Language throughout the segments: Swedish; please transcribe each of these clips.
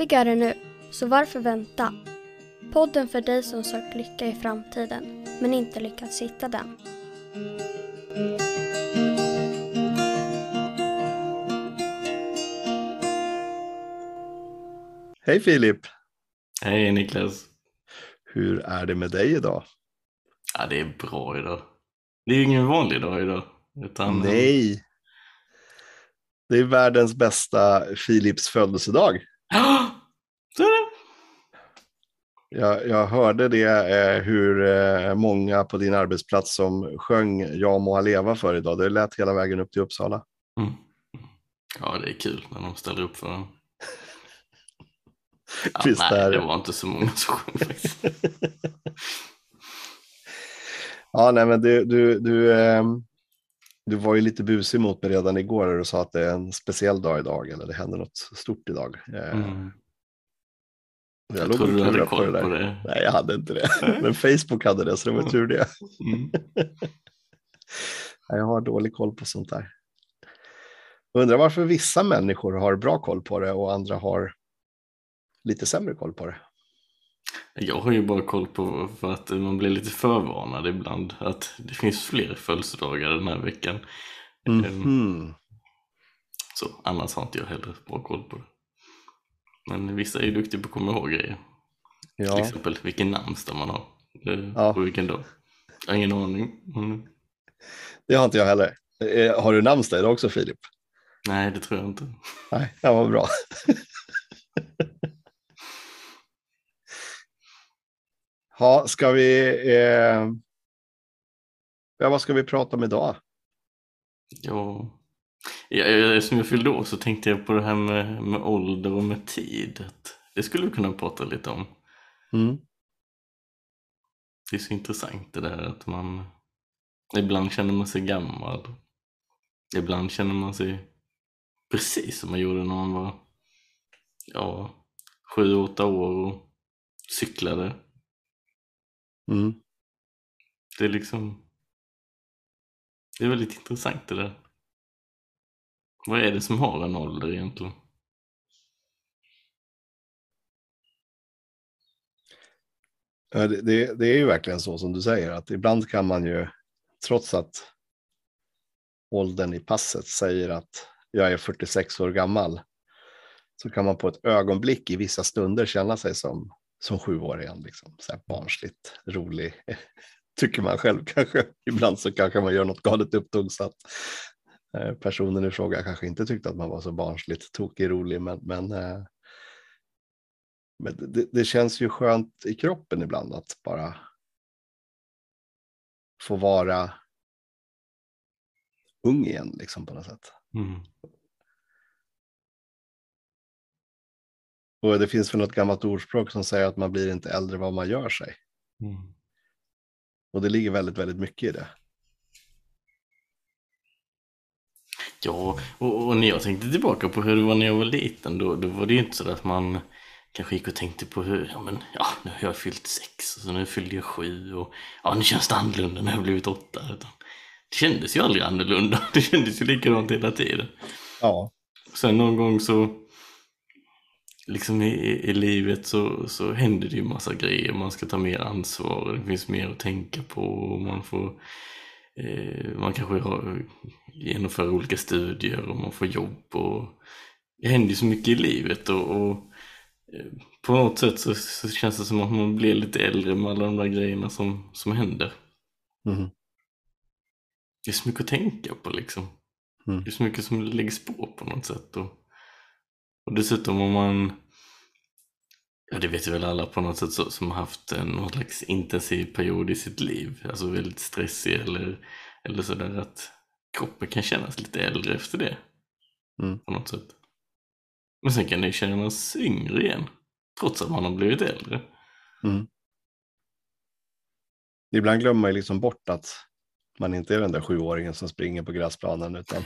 Lycklig är du nu, så varför vänta? Podden för dig som sökt lycka i framtiden, men inte lyckats hitta den. Hej Filip! Hej Niklas! Hur är det med dig idag? Ja, det är bra idag. Det är ju ingen vanlig dag idag. Utan... Nej! Det är världens bästa Filips födelsedag. Ja, så är det. Jag, jag hörde det eh, hur eh, många på din arbetsplats som sjöng Jag må leva för idag. Det lät hela vägen upp till Uppsala. Mm. Ja, det är kul när de ställer upp för en. Ja, Visst nej, är det var inte så många som sjöng faktiskt. Ja, nej, men du, du, du, ehm, du var ju lite busig mot mig redan igår och sa att det är en speciell dag idag eller det händer något stort idag. Eh, Mm. Jag, Jag låg trodde och du hade koll där. på det. Nej, jag hade inte det. Men Facebook hade det, så det var tur det. Mm. Jag har dålig koll på sånt där. Undrar varför vissa människor har bra koll på det och andra har lite sämre koll på det. Jag har ju bara koll på för att man blir lite förvarnad ibland att det finns fler födelsedagar den här veckan. Ehm, Mhm. Så annars har inte jag heller bra koll på det. Men vissa är ju duktiga på att komma ihåg grejer. Till Ja, exempel vilken namnsdag man har. Ja. På vilken dag. Jag har ingen aning. Mm. det har inte jag heller. Eh, Har du namnsdag idag också Filip? Nej, det tror jag inte. Nej, det var bra. Ja, ska vi... Eh... Ja, vad ska vi prata om idag? Ja. Ja, eftersom jag fyllde år så tänkte jag på det här med, med ålder och med tid. Det skulle vi kunna prata lite om. Mm. Det är så intressant det där att man ibland känner man sig gammal. Ibland känner man sig precis som man gjorde när man var ja, sju, åtta år och cyklade. Mm. Det är liksom det är väldigt intressant det där. Vad är det som har en ålder egentligen? Ja, Det, det, det är ju verkligen så som du säger, att ibland kan man ju, trots att åldern i passet säger att jag är 46 år gammal, så kan man på ett ögonblick i vissa stunder känna sig som, som sjuåring. Liksom. Så här barnsligt, rolig, tycker man själv kanske. Ibland så kanske man gör något galet upptåg så att eh, personen i fråga kanske inte tyckte att man var så barnsligt tokig, rolig, men, men eh, men det, det känns ju skönt i kroppen ibland att bara få vara ung igen liksom på något sätt. Mm. Och det finns väl något gammalt ordspråk som säger att man blir inte äldre vad man gör sig. Mm. Och det ligger väldigt, väldigt mycket i det. Ja, och, och när jag tänkte tillbaka på hur det var när jag var liten då, då var det ju inte så att man kanske gick och tänkte på hur, ja men ja, nu har jag fyllt sex och så nu fyllde jag sju och ja, nu känns det annorlunda, har jag blivit åtta. Utan det kändes ju aldrig annorlunda, det kändes ju likadant hela tiden. Ja. Sen någon gång så liksom i, i, livet så, så händer det ju massa grejer. Man ska ta mer ansvar det finns mer att tänka på. Och man får eh, man kanske har, genomför olika studier och man får jobb. och Det händer ju så mycket i livet och, och eh, på något sätt så, så känns det som att man blir lite äldre med alla de där grejerna som, som händer. Mhm. Det är så mycket att tänka på liksom. Mm. Det är så mycket som läggs på på något sätt. Och, och dessutom om man, ja det vet ju väl alla på något sätt så, som har haft en någon slags intensiv period i sitt liv, alltså väldigt stressig eller, eller sådär att kroppen kan kännas lite äldre efter det. Mm. På något sätt. Men sen kan det kännas yngre igen, trots att man har blivit äldre. Mm. Ibland glömmer man ju liksom bort att man inte är den där sjuåringen som springer på gräsplanen utan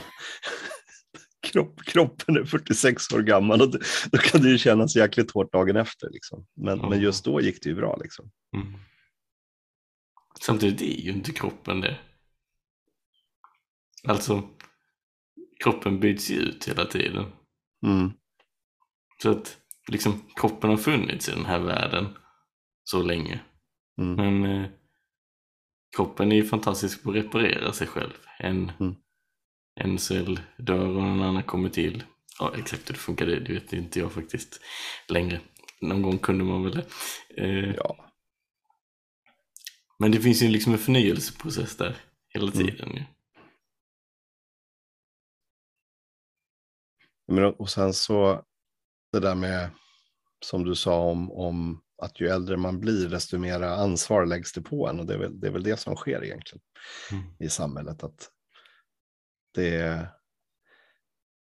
kropp, kroppen är 46 år gammal och då, kan det ju kännas jäkligt hårt dagen efter. Liksom. Men, Ja. men just då gick det ju bra. Liksom. Mm. Samtidigt är ju inte kroppen det. Alltså, kroppen byts ju ut hela tiden. Mm. Så att liksom kroppen har funnits i den här världen så länge. Mm. Men eh, kroppen är ju fantastisk på att reparera sig själv. En, Mm. En cell dör och en annan kommer till. Ja, exakt hur det funkar det, det vet inte jag faktiskt längre. Någon gång kunde man väl det. Eh, Ja, Men det finns ju liksom en förnyelseprocess där hela Mm. tiden. ju. Men, och sen så det där med som du sa om, om att ju äldre man blir desto mer ansvar läggs det på en och det är väl det, är väl det som sker egentligen Mm. i samhället. Att det är,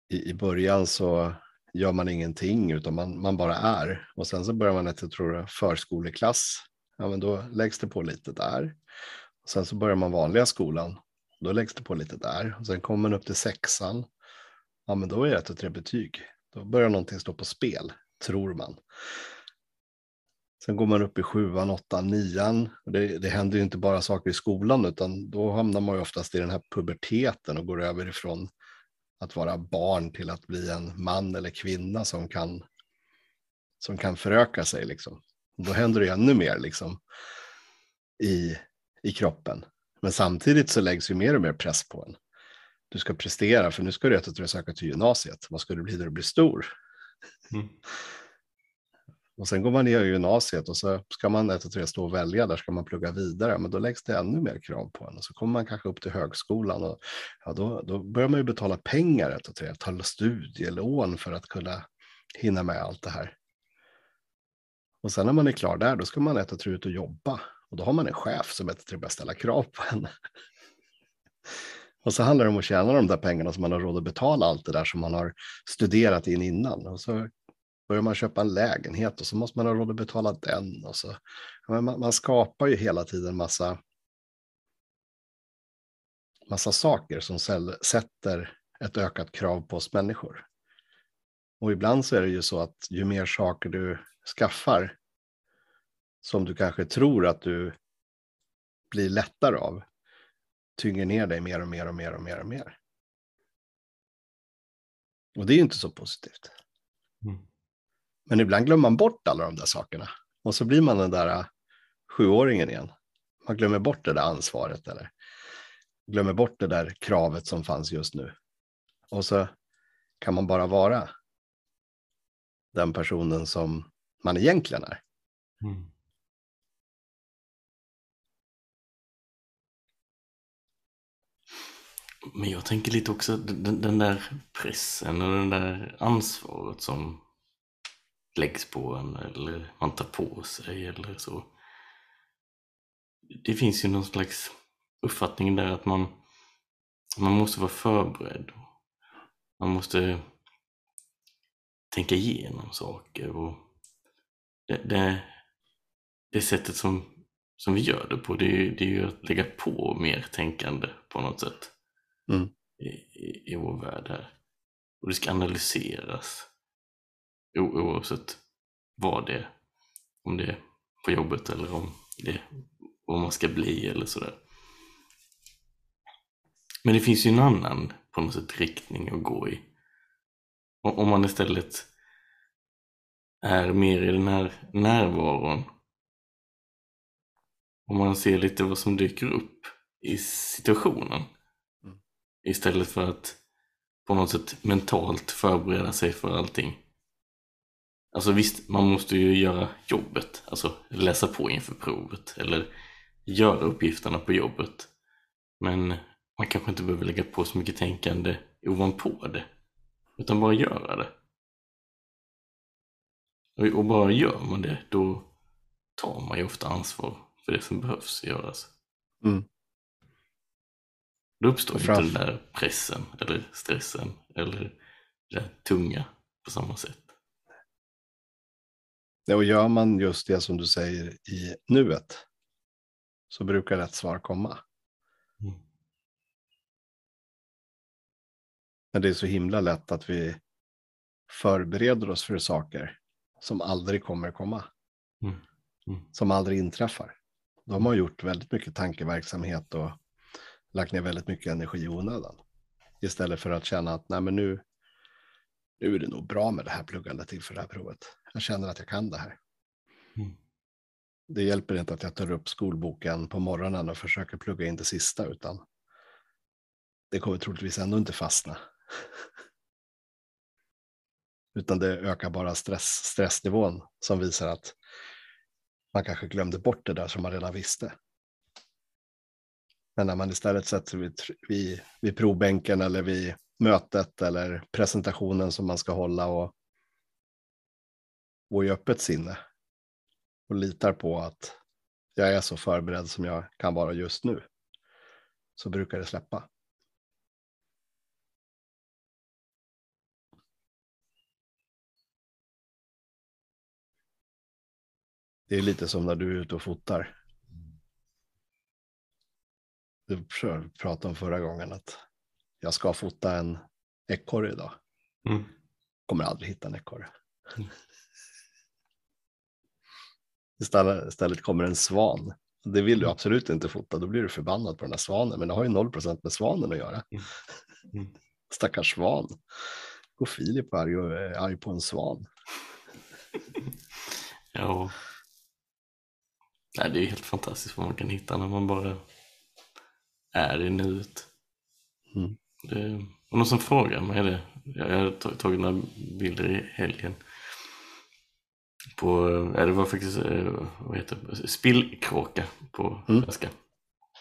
i, I början så gör man ingenting utan man, man bara är och sen så börjar man ett, jag tror det, förskoleklass. Ja, men då läggs det på lite där. Och sen så börjar man vanliga skolan. Då läggs det på lite där. Och sen kommer man upp till sexan. Ja, men då är det ett och tre betyg. Då börjar någonting stå på spel, tror man. Sen går man upp i sjuan, åttan, nian. Det, det händer ju inte bara saker i skolan, utan då hamnar man ju oftast i den här puberteten och går över ifrån att vara barn till att bli en man eller kvinna som kan, som kan föröka sig. Liksom. Då händer det ju ännu mer liksom, i, i kroppen. Men samtidigt så läggs ju mer och mer press på en. Du ska prestera, för nu ska du du söka till gymnasiet. Vad ska du bli när du blir stor? Mm. Och sen går man ner i gymnasiet och så ska man ett och tre stå och välja, där ska man plugga vidare, men då läggs det ännu mer krav på en. Och så kommer man kanske upp till högskolan och ja, då, då börjar man ju betala pengar ett och tre, ta studielån för att kunna hinna med allt det här. Och sen när man är klar där, då ska man ett och tre ut och jobba. Och då har man en chef som ett och tre börjar ställa krav på en. Och så handlar det om att tjäna de där pengarna som man har råd att betala allt det där som man har studerat in innan. Och så börjar man köpa en lägenhet och så måste man ha råd att betala den. Och så. Man, man skapar ju hela tiden massa, massa saker som säl- sätter ett ökat krav på oss människor. Och ibland så är det ju så att ju mer saker du skaffar som du kanske tror att du blir lättare av, tynger ner dig mer och mer och mer och mer och mer. Och det är ju inte så positivt. Men ibland glömmer man bort alla de där sakerna. Och så blir man den där äh, sjuåringen igen. Man glömmer bort det där ansvaret eller glömmer bort det där kravet som fanns just nu. Och så kan man bara vara den personen som man egentligen är. Mm. Men jag tänker lite också den, den där pressen och den där ansvaret som läggs på en eller man tar på sig eller så. Det finns ju någon slags uppfattning där att man, man måste vara förberedd. Man måste tänka igenom saker och det, det, det sättet som, som vi gör det på det är, det är ju att lägga på mer tänkande på något sätt Mm. i, i, i vår värld här. Och det ska analyseras oavsett vad det är. Om det är på jobbet eller om det är vad man ska bli eller sådär. Men det finns ju en annan på något sätt riktning att gå i. Om man istället är mer i den här närvaron. Om man ser lite vad som dyker upp i situationen. Mm. Istället för att på något sätt mentalt förbereda sig för allting. Alltså visst, man måste ju göra jobbet. Alltså läsa på inför provet. Eller göra uppgifterna på jobbet. Men man kanske inte behöver lägga på så mycket tänkande ovanpå det. Utan bara göra det. Och, och bara gör man det, då tar man ju ofta ansvar för det som behövs göras. Mm. Då uppstår inte den där pressen eller stressen eller det där tunga på samma sätt. Och gör man just det som du säger i nuet så brukar rätt svar komma. Mm. Men det är så himla lätt att vi förbereder oss för saker som aldrig kommer komma. Mm. Mm. Som aldrig inträffar. De har gjort väldigt mycket tankeverksamhet och lagt ner väldigt mycket energi i onödan. Istället för att känna att nej, men nu, nu är det nog bra med det här pluggandet inför det här provet. Jag känner att jag kan det här. Mm. Det hjälper inte att jag tar upp skolboken på morgonen och försöker plugga in det sista, utan det kommer troligtvis ändå inte fastna. Utan det ökar bara stress, stressnivån som visar att man kanske glömde bort det där som man redan visste. Men när man istället sätter vid, vid, vid provbänken eller vid mötet eller presentationen som man ska hålla och, och i öppet sinne och litar på att jag är så förberedd som jag kan vara just nu så brukar det släppa. Det är lite som när du är ute och fotar. Du pratade om förra gången att jag ska fota en ekorre idag. Mm. Kommer aldrig hitta en ekorre. Istället, kommer en svan. Det vill du absolut inte fota, då blir du förbannad på den här svanen. Men det har ju 0 procent med svanen att göra. Mm. Stackars svan. Går Filip arg, och är arg på en svan. Ja. Nej, det är helt fantastiskt vad man kan hitta när man bara är i nuet. Mm. Det var någon som frågade mig det. Jag har tagit några bilder i helgen. På, ja, det var faktiskt eh, vad heter det? spillkråka på Mm. svenska.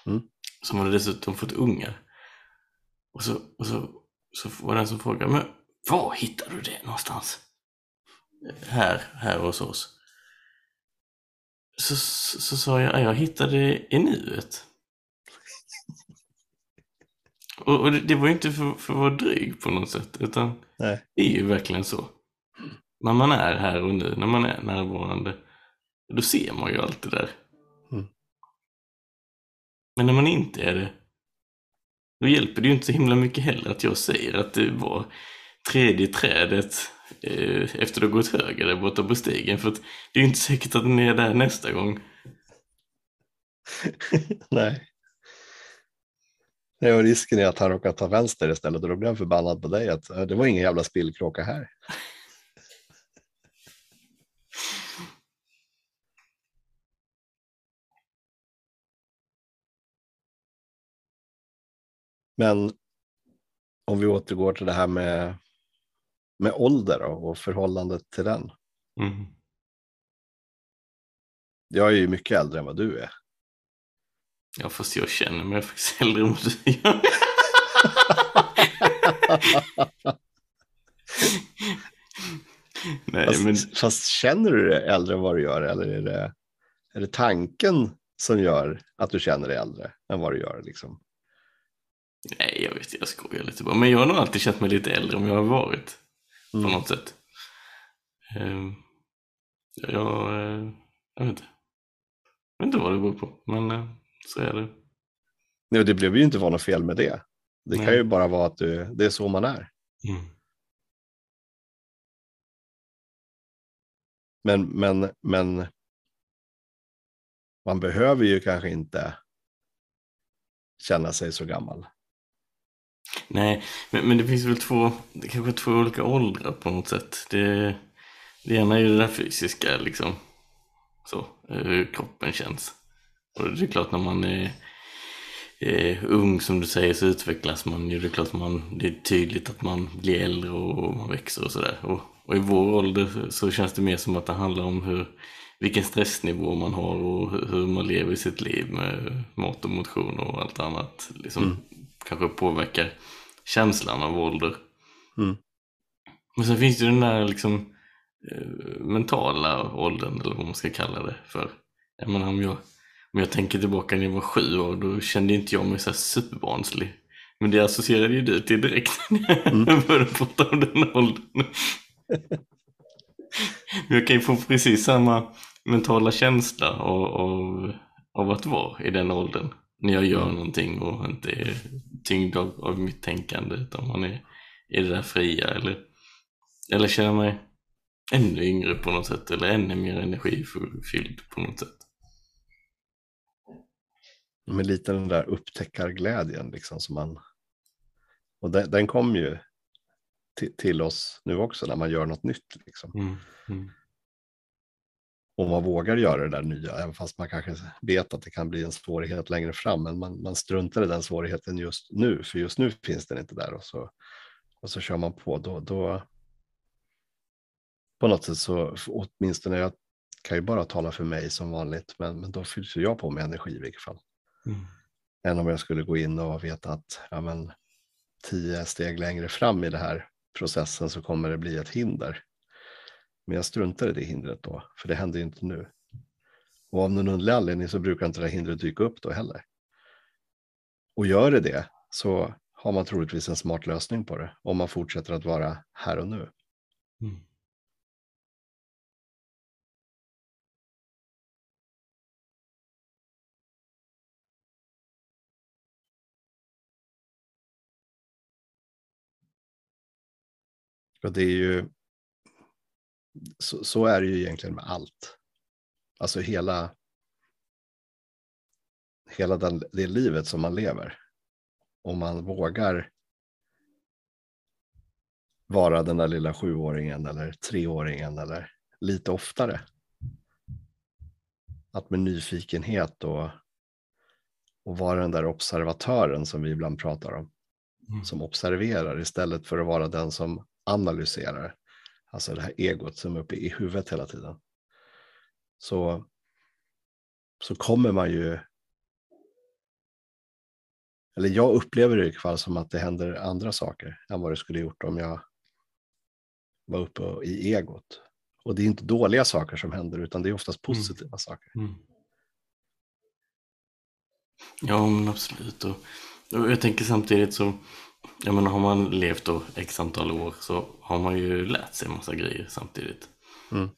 Mm. Som hade dessutom fått ungar. Och så, och så, så var det en som frågade, men var hittar du det någonstans? Här, här hos oss. Så, så, så sa jag, "Ja, jag hittade det i nuet. Och, och det, det var ju inte för, för att vara dryg på något sätt, utan Nej. det är ju verkligen så. När man är här och nu, när man är närvarande, då ser man ju allt det där. Mm. Men när man inte är det, då hjälper det ju inte så himla mycket heller att jag säger att det var tredje trädet eh, efter att ha gått höger där borta på stigen. För att det är ju inte säkert att den är där nästa gång. Nej. Nej, och risken är att han råkar ta vänster istället och då blir han förbannad på dig att "Äh, det var ingen jävla spillkråka här. Men om vi återgår till det här med, med ålder och förhållandet till den. Mm. Jag är ju mycket äldre än vad du är. Ja, fast jag känner mig faktiskt äldre än vad du gör. Nej, Fast, men fast känner du dig äldre än vad du gör eller är det, är det tanken som gör att du känner dig äldre än vad du gör? Liksom? Nej, jag vet, jag skojar lite bara. Men jag har nog alltid känt mig lite äldre än jag har varit. På Mm. något sätt. Ehm, jag, eh, jag vet inte. Jag vet inte vad det beror på, men eh, så är det. Nej, det behöver ju inte vara något fel med det. Det kan Nej. ju bara vara att du, det är så man är. Mm. Men, men, men man behöver ju kanske inte känna sig så gammal. Nej, men, men det finns väl två, det kanske är två olika åldrar på något sätt. Det, det ena är ju det där fysiska, liksom. Så, eh, hur kroppen känns. Och det är klart när man är, är ung som du säger så utvecklas man ju. Det är klart man, det är tydligt att man blir äldre och man växer och sådär. Och, och i vår ålder så känns det mer som att det handlar om hur, vilken stressnivå man har och hur, hur man lever sitt liv med mat och motion och allt annat. Liksom, Mm. Kanske påverkar känslan av ålder. Mm. Men sen finns det ju den där liksom eh, mentala åldern eller vad man ska kalla det för. Jag menar om jag, om jag tänker tillbaka när jag var sju år då kände inte jag mig så här superbarnslig. Men det associerade ju du till direkt när Mm. jag började prata om den åldern. Jag kan ju få precis samma mentala känsla av, av, av att vara i den åldern. När jag gör någonting och inte är tyngd av, av mitt tänkande utan man är i det där fria eller, eller känner mig ännu yngre på något sätt eller ännu mer energifylld på något sätt. Med lite den där upptäckarglädjen liksom som man. Och den, den kom ju till, till oss nu också när man gör något nytt. Liksom. Mm. Mm. Och man vågar göra det där nya, även fast man kanske vet att det kan bli en svårighet längre fram. Men man, man struntar i den svårigheten just nu, för just nu finns den inte där. Och så, och så kör man på. Då, då, på något sätt så, åtminstone jag kan ju bara tala för mig som vanligt, men, men då fylls jag på med energi i vilket fall. Mm. Än om jag skulle gå in och veta att ja, men, tio steg längre fram i den här processen så kommer det bli ett hinder. Men jag struntar i det hindret då, för det händer inte nu. Och av någon underlig anledning så brukar inte det hindret dyka upp då heller. Och gör det det så har man troligtvis en smart lösning på det om man fortsätter att vara här och nu. Mm. Och det är ju, så, så, är det ju egentligen med allt. Alltså hela, hela den, det livet som man lever. Om man vågar vara den där lilla sjuåringen eller treåringen eller lite oftare. Att med nyfikenhet och, och vara den där observatören som vi ibland pratar om. Mm. Som observerar istället för att vara den som analyserar. Alltså det här egot som är uppe i huvudet hela tiden. Så, så kommer man ju eller jag upplever det i alla fall som att det händer andra saker än vad det skulle gjort om jag var uppe i egot. Och det är inte dåliga saker som händer utan det är oftast mm. positiva mm. saker. Mm. Ja, men absolut. Och, och jag tänker samtidigt så, jag menar har man levt då x antal år så har man ju lärt sig massa grejer samtidigt. Mm.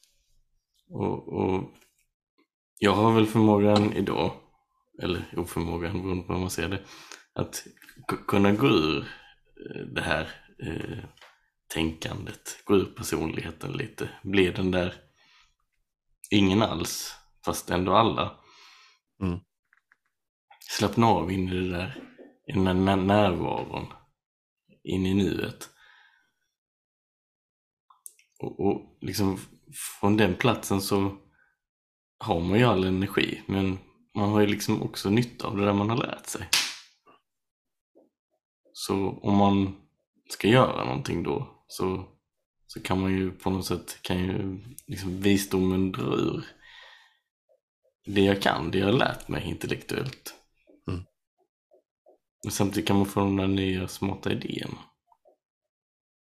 Och, och, jag har väl förmågan idag, eller oförmågan beroende på hur man ser det, att kunna gå ur eh, det här eh, tänkandet, gå ur personligheten lite, bli den där ingen alls, fast ändå alla. Mm. Slappna av in i det där, i den där närvaron, in i nuet. Och, och liksom från den platsen så har man ju all energi, men man har ju liksom också nytta av det där man har lärt sig. Så om man ska göra någonting då så, så kan man ju på något sätt, kan ju liksom visdomen dra ur det jag kan, det jag har lärt mig intellektuellt. Men samtidigt kan man få de där nya smarta idéerna.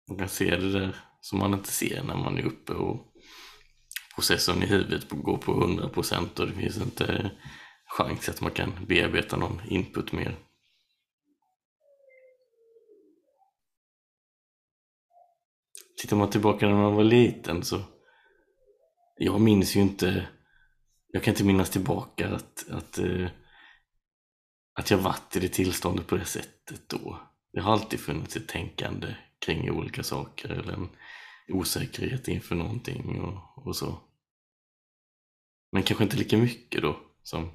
Man kan se det där som man inte ser när man är uppe och processorn i huvudet går på 100% och det finns inte chans att man kan bearbeta någon input mer. Tittar man tillbaka när man var liten så jag minns ju inte jag kan inte minnas tillbaka att, att, uh, att jag varit i det tillståndet på det sättet då. Det har alltid funnits ett tänkande kring olika saker eller en osäkerhet inför någonting och, och så. Men kanske inte lika mycket då som,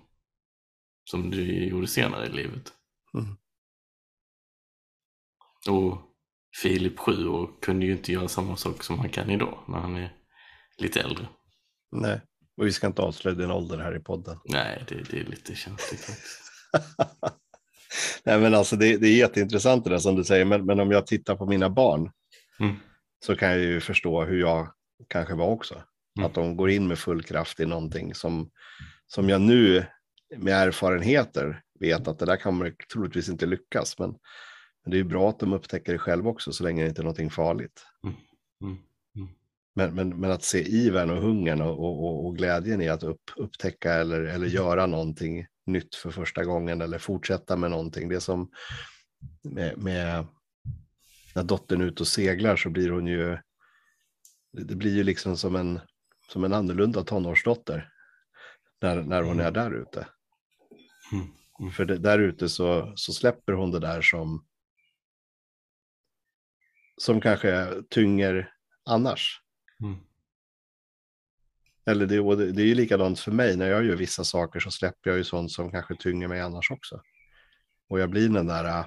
som du gjorde senare i livet. Mm. Och Filip 7 och kunde ju inte göra samma sak som han kan idag när han är lite äldre. Nej, och vi ska inte avslöja din ålder här i podden. Nej, det, det är lite känsligt faktiskt. Nej, men alltså det, det, är jätteintressant det där som du säger, men, men om jag tittar på mina barn mm. så kan jag ju förstå hur jag kanske var också. Mm. Att de går in med full kraft i någonting som, som jag nu med erfarenheter vet att det där kommer troligtvis inte lyckas. Men men det är bra att de upptäcker det själva också så länge det inte är någonting farligt. Mm. Mm. Mm. Men, men, men att se ivern och hungern och, och, och glädjen i att upp, upptäcka eller, eller mm. göra någonting nytt för första gången eller fortsätta med någonting. Det som med, med när dottern är ute och seglar så blir hon ju, det blir ju liksom som en, som en annorlunda tonårsdotter när, när hon är mm. där ute. Mm. För det, där ute så, så släpper hon det där som, som kanske tynger annars. Mm. Eller det, det är ju likadant för mig, när jag gör vissa saker så släpper jag ju sånt som kanske tynger mig annars också. Och jag blir den där äh,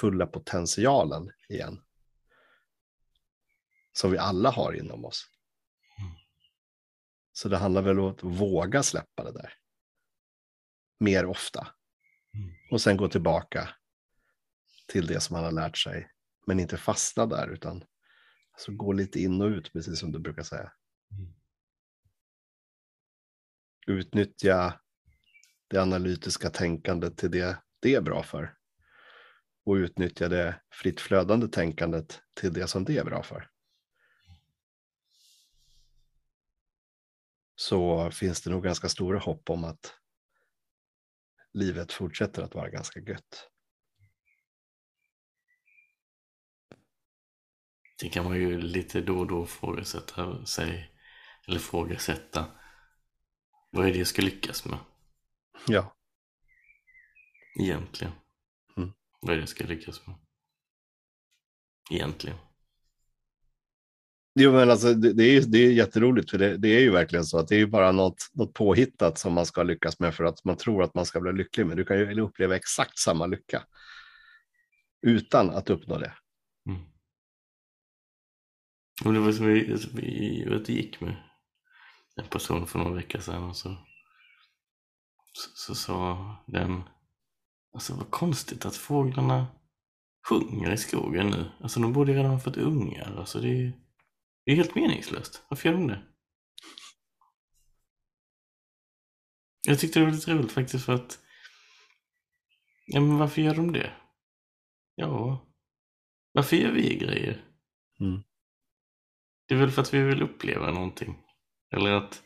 fulla potentialen igen. som vi alla har inom oss. Mm. Så det handlar väl om att våga släppa det där. Mer ofta. Mm. Och sen gå tillbaka till det som man har lärt sig. Men inte fastna där utan alltså gå lite in och ut, precis som du brukar säga. Mm. Utnyttja det analytiska tänkandet till det det är bra för. Och utnyttja det fritt flödande tänkandet till det som det är bra för. Så finns det nog ganska stora hopp om att livet fortsätter att vara ganska gött. Det kan man ju lite då och då frågasätta sig, eller frågasätta. Vad är det jag ska lyckas med Ja, egentligen? Mm. Vad är det jag ska lyckas med? Egentligen. jo, men alltså, det, det, är, det är jätteroligt för det, det är ju verkligen så att det är ju bara något, något påhittat som man ska lyckas med för att man tror att man ska bli lycklig. Men du kan ju uppleva exakt samma lycka utan att uppnå det. Mm. Och det var som vi, som vi vet, det gick med en person för några veckor sedan och så, så, så sa den Alltså vad konstigt att fåglarna sjunger i skogen nu. Alltså de borde redan ha fått ungar. Alltså det är, det är helt meningslöst. Varför gör de det? Jag tyckte det var lite roligt faktiskt för att Ja men varför gör de det? Ja, varför gör vi grejer? Mm. Det är väl för att vi vill uppleva någonting. Eller att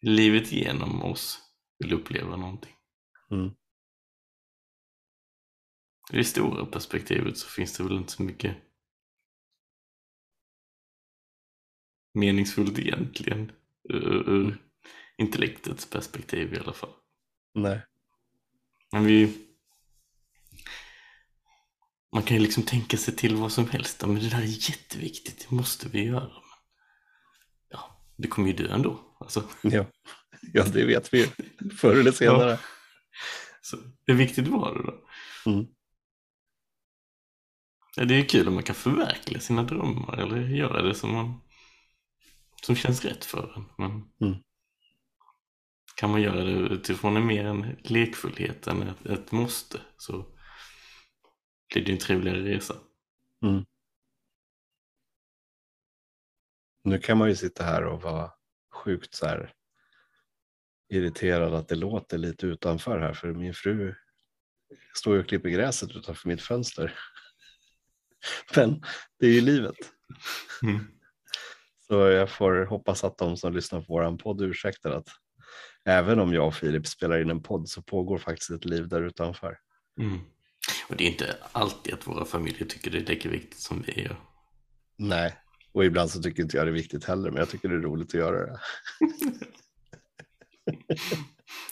livet genom oss vill uppleva någonting. Mm. I det stora perspektivet så finns det väl inte så mycket meningsfullt egentligen. Ur, ur intellektets perspektiv i alla fall. Nej. Men vi... Man kan ju liksom tänka sig till vad som helst. Men det där är jätteviktigt, det måste vi göra. Ja, det kommer ju dö ändå. Alltså, Ja. ja, det vet vi ju. Förr eller senare. så hur viktigt var det då? Mm. Ja, det är ju kul om man kan förverkliga sina drömmar eller göra det som man som känns rätt för en. Men Mm. kan man göra det utifrån en mer en lekfullhet än ett, ett måste så blir det en trevligare resa. Nu kan man ju sitta här och vara sjukt så här irriterad att det låter lite utanför här för min fru står ju och klipper gräset utanför mitt fönster. Men det är ju livet. Mm. Så jag får hoppas att de som lyssnar på våran podd ursäktar att även om jag och Filip spelar in en podd så pågår faktiskt ett liv där utanför. Mm. Och det är inte alltid att våra familjer tycker det är lika viktigt som vi gör. Nej, och ibland så tycker inte jag det är viktigt heller, men jag tycker det är roligt att göra det.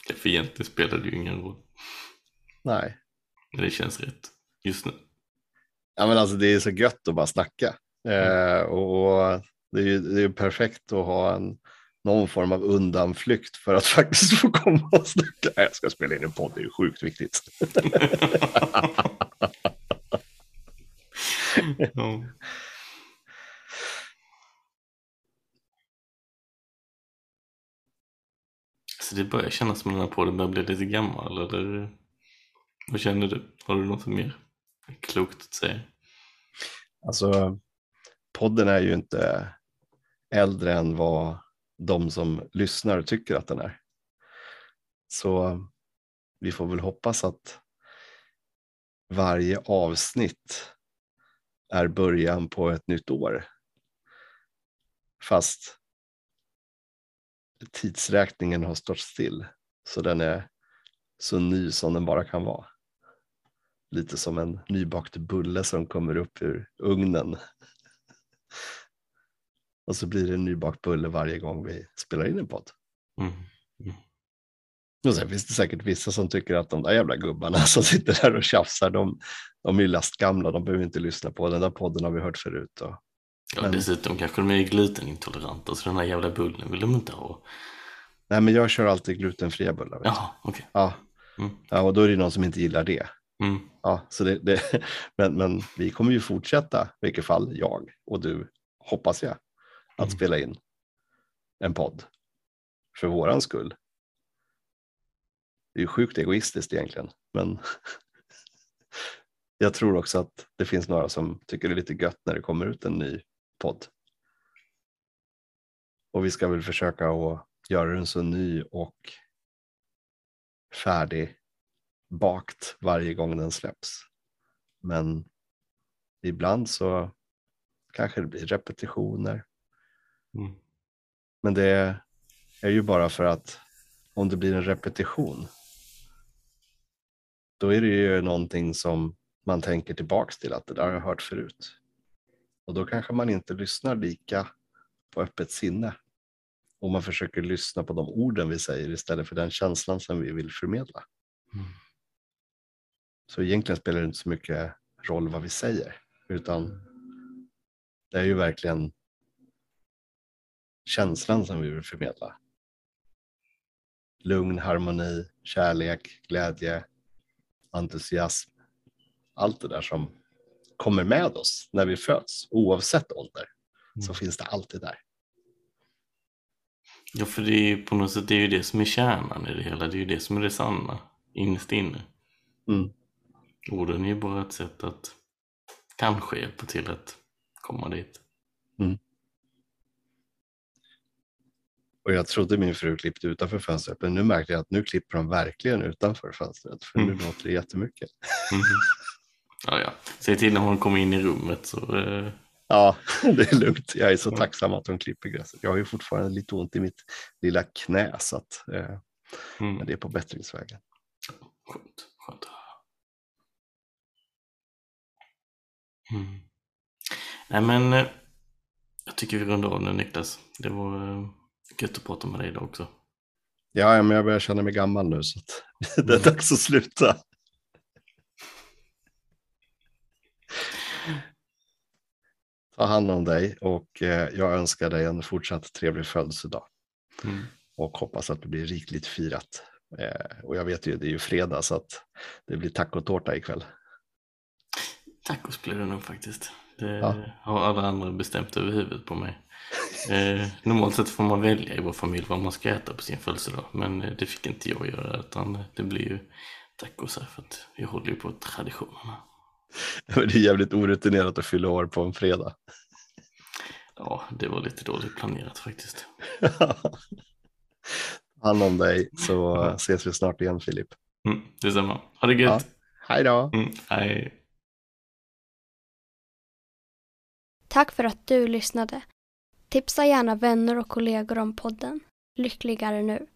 För egentligen spelar det ju ingen roll. Nej, Men det känns rätt just nu. ja, men alltså det är så gött att bara snacka. Eh, och det är ju det är perfekt att ha en, någon form av undanflykt för att faktiskt få komma och snacka. Jag ska spela in en podd, det är ju sjukt viktigt. ja. Alltså det börjar kännas som den här podden börjar bli lite gammal eller vad känner du? Har du något mer klokt att säga? Alltså, podden är ju inte äldre än vad de som lyssnar tycker att den är. Så vi får väl hoppas att varje avsnitt är början på ett nytt år. Fast tidsräkningen har stått still. Så den är så ny som den bara kan vara. Lite som en nybakt bulle som kommer upp ur ugnen. Och så blir det en nybakt bulle varje gång vi spelar in en podd. Mm. Och sen finns det säkert vissa som tycker att de där jävla gubbarna som sitter där och tjafsar, de, de är lastgamla, de behöver inte lyssna på den där podden har vi hört förut. Och, Ja, Men- dessutom kanske de är glutenintoleranta så den här jävla bullen vill de inte ha. nej, men jag kör alltid glutenfria bullar. Jaha, okej. Ja. Mm. ja, och då är det någon som inte gillar det. Mm. Ja, så det, det, men, men vi kommer ju fortsätta, i vilket fall jag och du, hoppas jag, att Mm. spela in en podd för våran skull. Det är ju sjukt egoistiskt egentligen, men jag tror också att det finns några som tycker det är lite gött när det kommer ut en ny podd. Och vi ska väl försöka att göra den så ny och färdig bakt varje gång den släpps. Men ibland så kanske det blir repetitioner. Mm. Men det är ju bara för att om det blir en repetition då är det ju någonting som man tänker tillbaks till att det där har jag hört förut. Och då kanske man inte lyssnar lika på öppet sinne. Och man försöker lyssna på de orden vi säger istället för den känslan som vi vill förmedla. Mm. Så egentligen spelar det inte så mycket roll vad vi säger, utan det är ju verkligen känslan som vi vill förmedla. Lugn, harmoni, kärlek, glädje, entusiasm. Allt det där som kommer med oss när vi föds, oavsett ålder, så Mm. finns det alltid där. Ja, för det är ju på något sätt det är ju det som är kärnan i det hela. Det är ju det som är det sanna, innerst inne. Mm. Orden är ju bara ett sätt att kanske hjälpa till att komma dit. Och jag trodde min fru klippte utanför fönstret, men nu märkte jag att nu klipper de verkligen utanför fönstret, för nu Mm. låter det jättemycket. Mhm. Ja, ja. Säg till när hon kommer in i rummet så... Eh, Ja, det är lugnt. Jag är så tacksam att de klipper gräset. Jag har ju fortfarande lite ont i mitt lilla knä, så att, eh, mm. men det är på bättringsvägen. Skönt, skönt. Mm. Nej men, eh, jag tycker vi rundar av nu Niklas. Det var eh, gött att prata med dig idag också. Ja, ja, men jag börjar känna mig gammal nu, så att det är dags att sluta. Ta hand om dig och eh, jag önskar dig en fortsatt trevlig födelsedag Mm. och hoppas att det blir rikligt firat. Eh, och jag vet ju, det är ju fredag så att det blir tacotårta ikväll. Tacos blir det nog faktiskt. Det Ja. har alla andra bestämt över huvudet på mig. Eh, normalt sett får man välja i vår familj vad man ska äta på sin födelsedag. Men eh, det fick inte jag göra utan det blir ju tacos här för att vi håller ju på traditionerna. Det är jävligt orutinerat att fylla år på en fredag. Ja, det var lite dåligt planerat faktiskt. Hand om dig så ses vi snart igen Filip. Mm, detsamma. Ha det gött. Hej då! Mm, hej. Tack för att du lyssnade. Tipsa gärna vänner och kollegor om podden Lyckligare nu.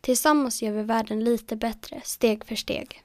Tillsammans gör vi världen lite bättre, steg för steg.